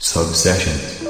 Subsessions.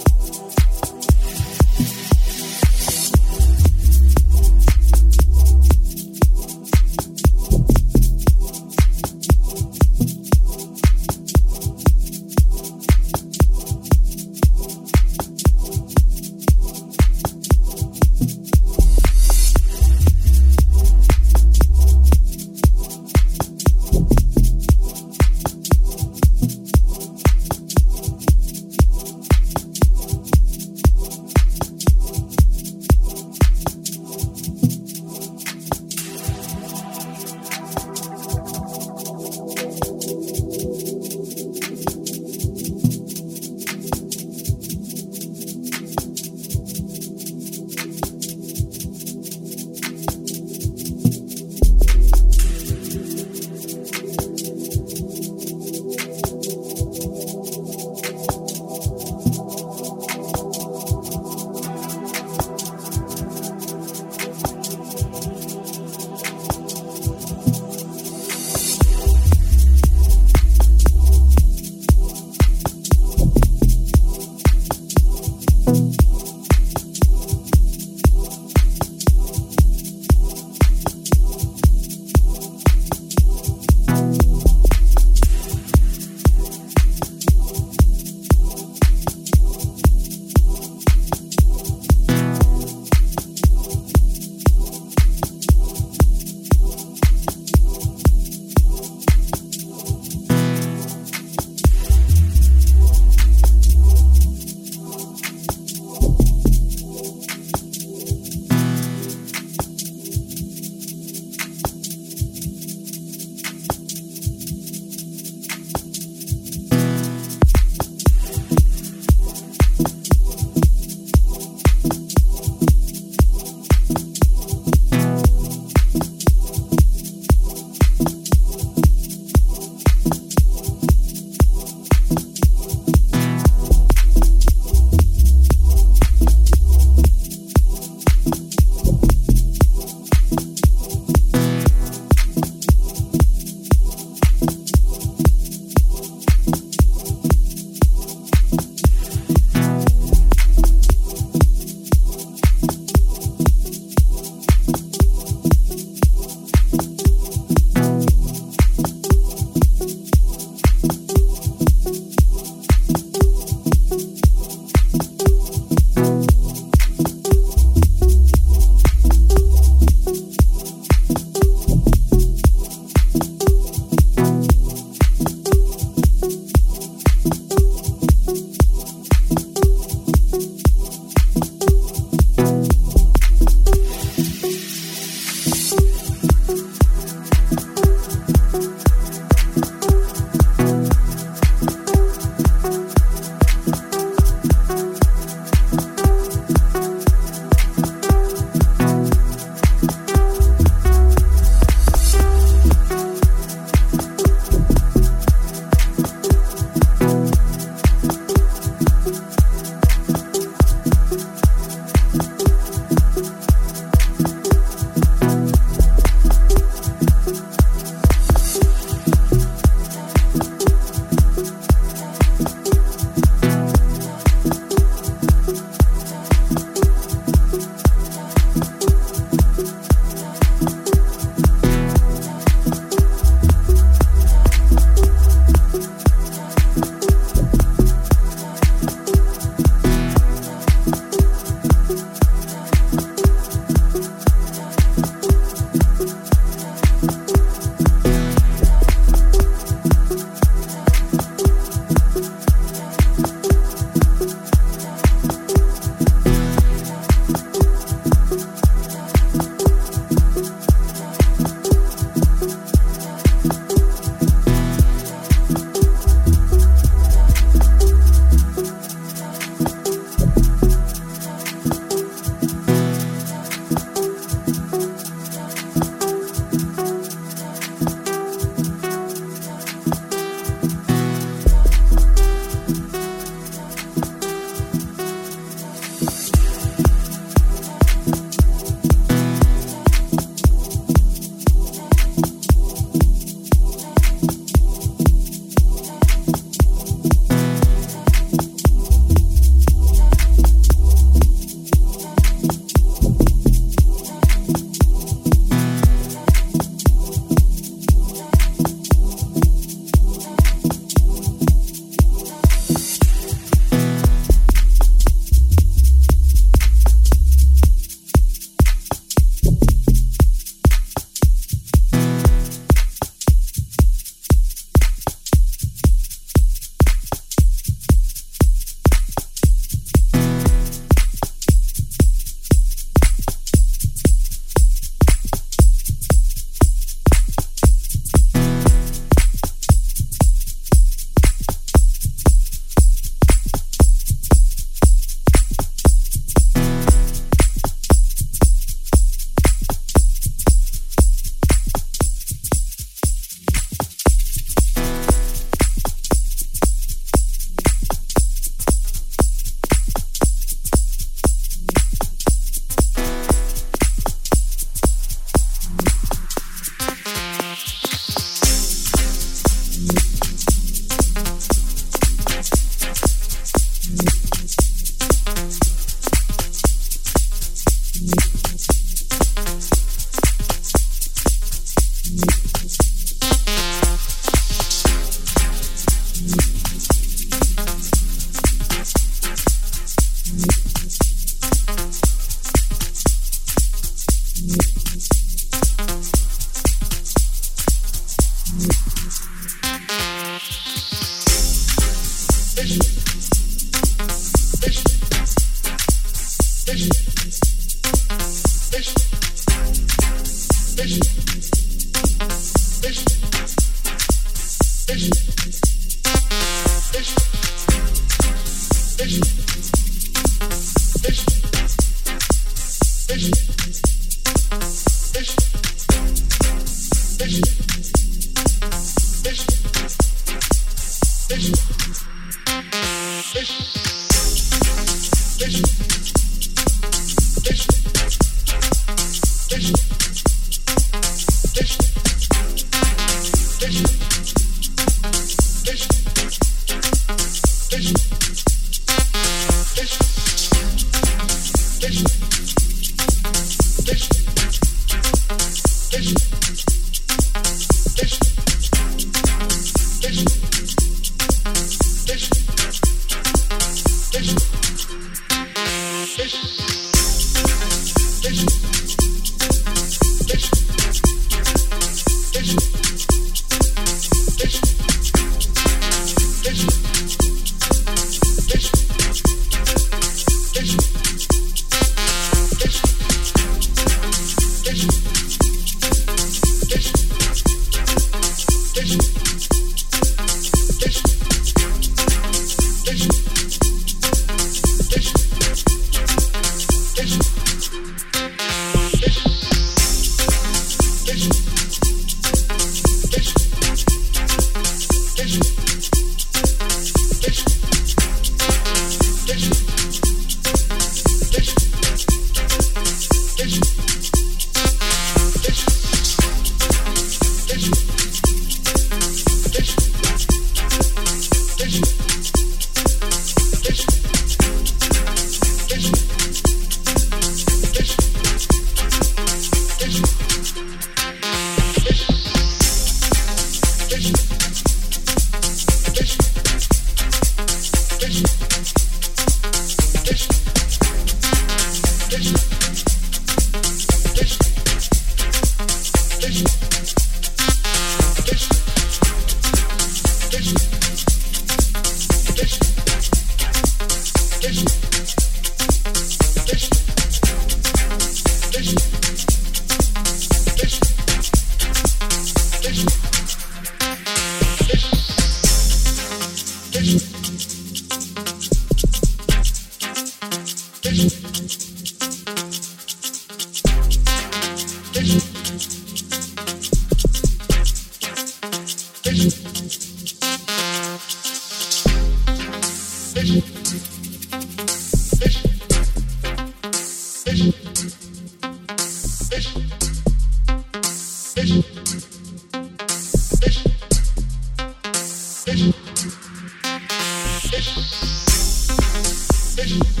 Thank